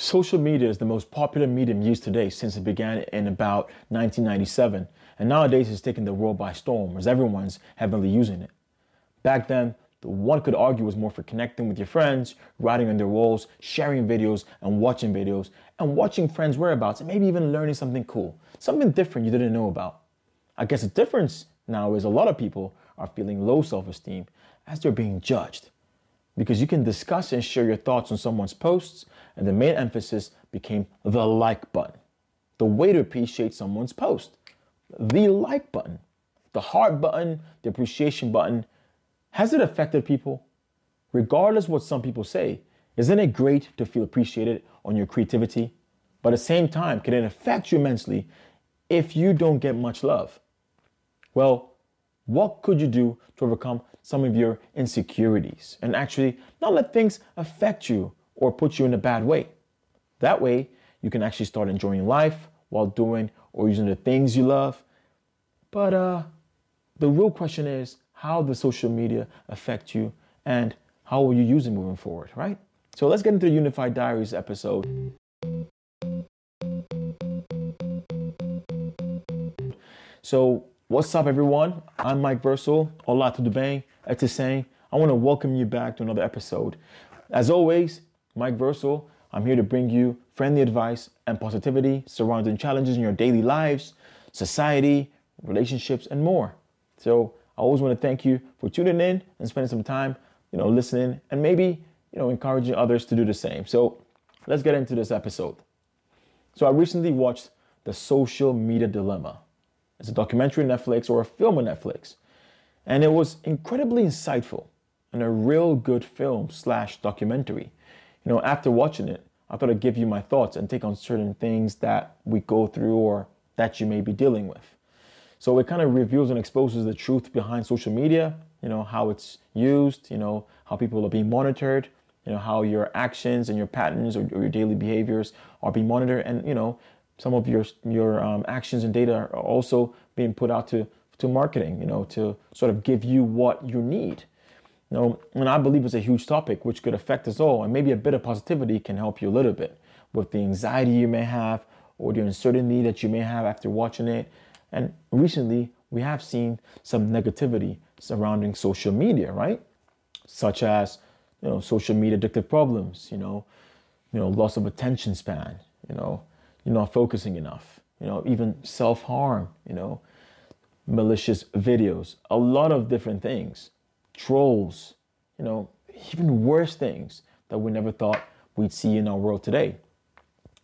Social media is the most popular medium used today since it began in about 1997, and nowadays it's taken the world by storm as everyone's heavily using it. Back then, the one could argue was more for connecting with your friends, writing on their walls, sharing videos and watching videos, and watching friends' whereabouts, and maybe even learning something cool, something different you didn't know about. I guess the difference now is a lot of people are feeling low self esteem as they're being judged because you can discuss and share your thoughts on someone's posts, and the main emphasis became the like button. The way to appreciate someone's post. The like button, the heart button, the appreciation button. Has it affected people? Regardless what some people say, isn't it great to feel appreciated on your creativity? But at the same time, can it affect you immensely if you don't get much love? Well, what could you do to overcome some of your insecurities and actually not let things affect you or put you in a bad way? That way, you can actually start enjoying life while doing or using the things you love. But uh, the real question is how does social media affect you and how will you use it moving forward, right? So let's get into the Unified Diaries episode. So What's up, everyone? I'm Mike Versal. Hola, tudo bem? It's saying I want to welcome you back to another episode. As always, Mike Versal. I'm here to bring you friendly advice and positivity surrounding challenges in your daily lives, society, relationships, and more. So I always want to thank you for tuning in and spending some time, you know, listening and maybe, you know, encouraging others to do the same. So let's get into this episode. So I recently watched The Social Media Dilemma it's a documentary on Netflix or a film on Netflix. And it was incredibly insightful and a real good film slash documentary. You know, after watching it, I thought I'd give you my thoughts and take on certain things that we go through or that you may be dealing with. So it kind of reveals and exposes the truth behind social media, you know, how it's used, you know, how people are being monitored, you know, how your actions and your patterns or, or your daily behaviors are being monitored and, you know, some of your your um, actions and data are also being put out to to marketing, you know, to sort of give you what you need. You know, and I believe it's a huge topic which could affect us all, and maybe a bit of positivity can help you a little bit with the anxiety you may have or the uncertainty that you may have after watching it. And recently, we have seen some negativity surrounding social media, right? Such as, you know, social media addictive problems, you know, you know, loss of attention span, you know, you're not focusing enough, you know, even self harm, you know, malicious videos, a lot of different things, trolls, you know, even worse things that we never thought we'd see in our world today.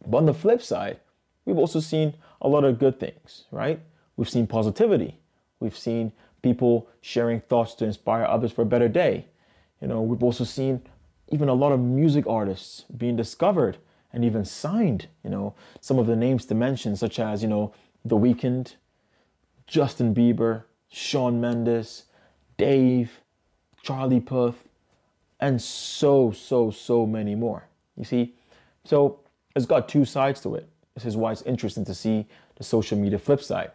But on the flip side, we've also seen a lot of good things, right? We've seen positivity. We've seen people sharing thoughts to inspire others for a better day. You know, we've also seen even a lot of music artists being discovered and even signed, you know, some of the names to mention, such as, you know, The Weeknd, Justin Bieber, Shawn Mendes, Dave, Charlie Puth, and so, so, so many more. You see? So it's got two sides to it. This is why it's interesting to see the social media flip side.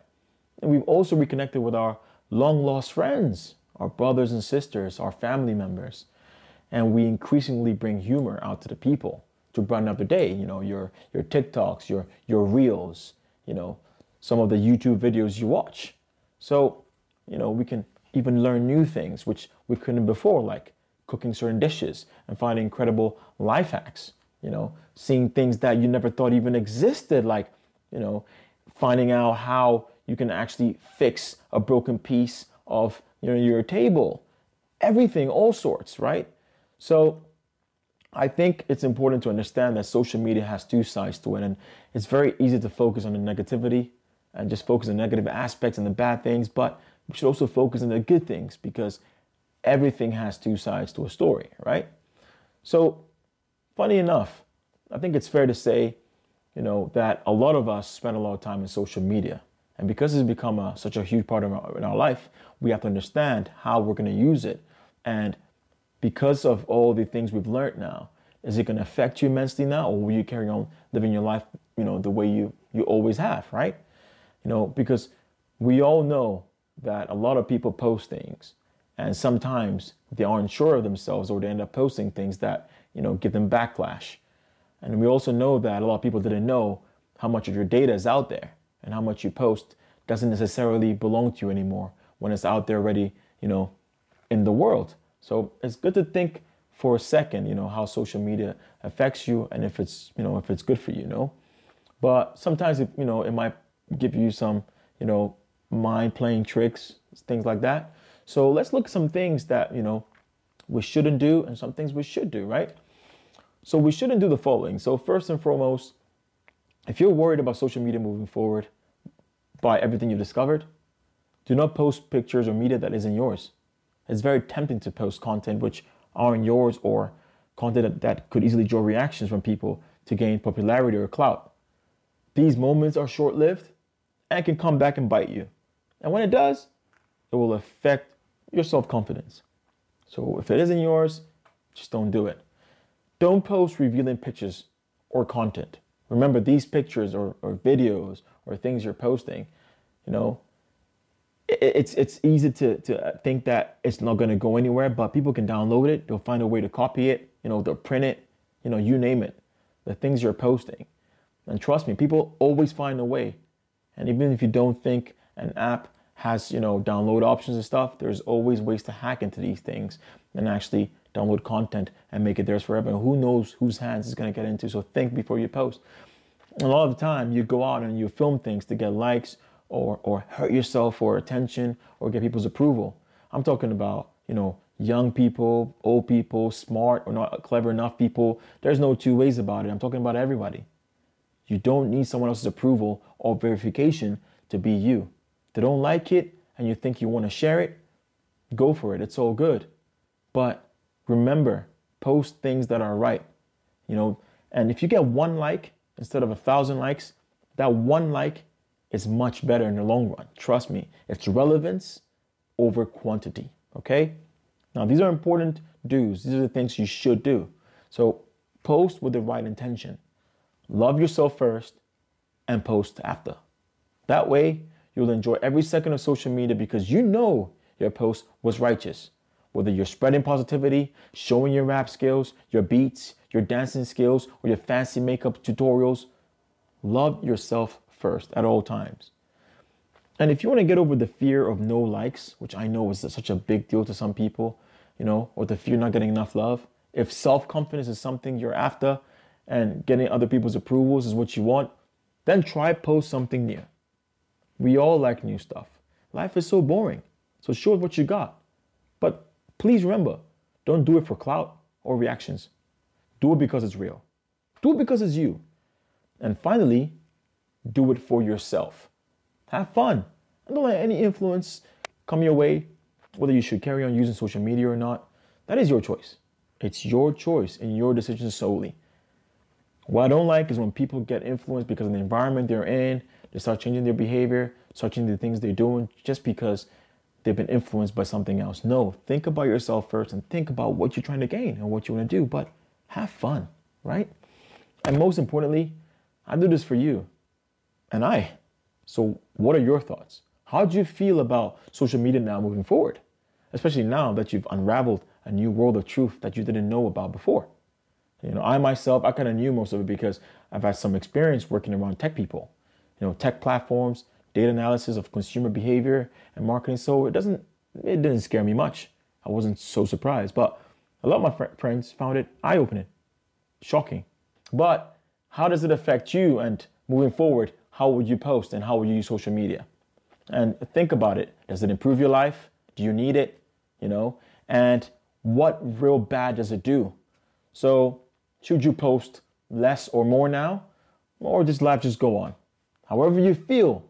And we've also reconnected with our long lost friends, our brothers and sisters, our family members. And we increasingly bring humor out to the people to brighten up the day. You know, your your TikToks, your your reels, you know, some of the YouTube videos you watch. So, you know, we can even learn new things which we couldn't before, like cooking certain dishes and finding incredible life hacks. You know, seeing things that you never thought even existed, like, you know, finding out how you can actually fix a broken piece of you know your table. Everything, all sorts, right? So I think it's important to understand that social media has two sides to it, and it's very easy to focus on the negativity and just focus on negative aspects and the bad things, but we should also focus on the good things because everything has two sides to a story, right? So, funny enough, I think it's fair to say, you know, that a lot of us spend a lot of time in social media. And because it's become a, such a huge part of our, in our life, we have to understand how we're going to use it and because of all the things we've learned now, is it going to affect you immensely now, or will you carry on living your life, you know, the way you you always have, right? You know, because we all know that a lot of people post things, and sometimes they aren't sure of themselves, or they end up posting things that you know give them backlash. And we also know that a lot of people didn't know how much of your data is out there and how much you post doesn't necessarily belong to you anymore when it's out there already, you know, in the world. So it's good to think for a second, you know, how social media affects you and if it's, you know, if it's good for you, you know. But sometimes, it, you know, it might give you some, you know, mind playing tricks, things like that. So let's look at some things that, you know, we shouldn't do and some things we should do, right? So we shouldn't do the following. So first and foremost, if you're worried about social media moving forward by everything you've discovered, do not post pictures or media that isn't yours. It's very tempting to post content which aren't yours or content that could easily draw reactions from people to gain popularity or clout. These moments are short lived and can come back and bite you. And when it does, it will affect your self confidence. So if it isn't yours, just don't do it. Don't post revealing pictures or content. Remember, these pictures or, or videos or things you're posting, you know, it's it's easy to, to uh, think that it's not going to go anywhere, but people can download it. They'll find a way to copy it. You know, they'll print it. You know, you name it. The things you're posting. And trust me, people always find a way. And even if you don't think an app has you know download options and stuff there's always ways to hack into these things and actually download content and make it theirs forever and who knows whose hands is going to get into so think before you post And a lot of the time you go out and you film things to get likes or or hurt yourself for attention or get people's approval i'm talking about you know young people old people smart or not clever enough people there's no two ways about it i'm talking about everybody you don't need someone else's approval or verification to be you they don't like it and you think you want to share it, go for it. It's all good. But remember, post things that are right. You know, and if you get one like instead of a thousand likes, that one like is much better in the long run. Trust me, it's relevance over quantity. Okay? Now, these are important do's. These are the things you should do. So, post with the right intention. Love yourself first and post after. That way, You'll enjoy every second of social media because you know your post was righteous. Whether you're spreading positivity, showing your rap skills, your beats, your dancing skills, or your fancy makeup tutorials, love yourself first at all times. And if you want to get over the fear of no likes, which I know is such a big deal to some people, you know, or the fear of not getting enough love, if self confidence is something you're after and getting other people's approvals is what you want, then try post something new. We all like new stuff. Life is so boring. So show what you got. But please remember, don't do it for clout or reactions. Do it because it's real. Do it because it's you. And finally, do it for yourself. Have fun. And don't let any influence come your way, whether you should carry on using social media or not. That is your choice. It's your choice and your decision solely. What I don't like is when people get influenced because of the environment they're in, they start changing their behavior, start changing the things they're doing just because they've been influenced by something else. No, think about yourself first and think about what you're trying to gain and what you want to do, but have fun, right? And most importantly, I do this for you and I. So, what are your thoughts? How do you feel about social media now moving forward? Especially now that you've unraveled a new world of truth that you didn't know about before. You know, I myself, I kind of knew most of it because I've had some experience working around tech people, you know, tech platforms, data analysis of consumer behavior and marketing. So it doesn't, it didn't scare me much. I wasn't so surprised, but a lot of my fr- friends found it eye-opening, shocking. But how does it affect you? And moving forward, how would you post and how would you use social media? And think about it. Does it improve your life? Do you need it? You know, and what real bad does it do? So should you post less or more now? Or does life just go on? However you feel,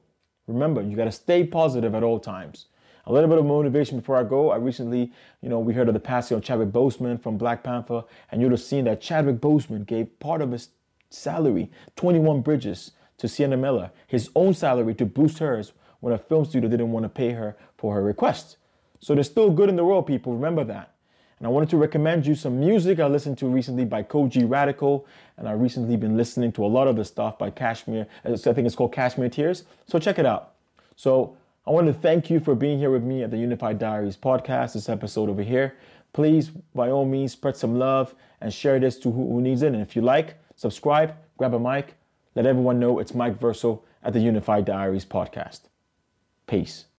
remember, you got to stay positive at all times. A little bit of motivation before I go. I recently, you know, we heard of the passing of Chadwick Boseman from Black Panther, and you'd have seen that Chadwick Boseman gave part of his salary, 21 bridges, to Sienna Miller, his own salary to boost hers when a film studio didn't want to pay her for her request. So there's still good in the world, people. Remember that. And I wanted to recommend you some music I listened to recently by Kojey Radical. And I recently been listening to a lot of the stuff by Cashmere. Uh, I think it's called Cashmere Tears. So check it out. So I want to thank you for being here with me at the Unified Diaries podcast, this episode over here. Please, by all means, spread some love and share this to who needs it. And if you like, subscribe, grab a mic, let everyone know it's Mike Versal at the Unified Diaries podcast. Peace.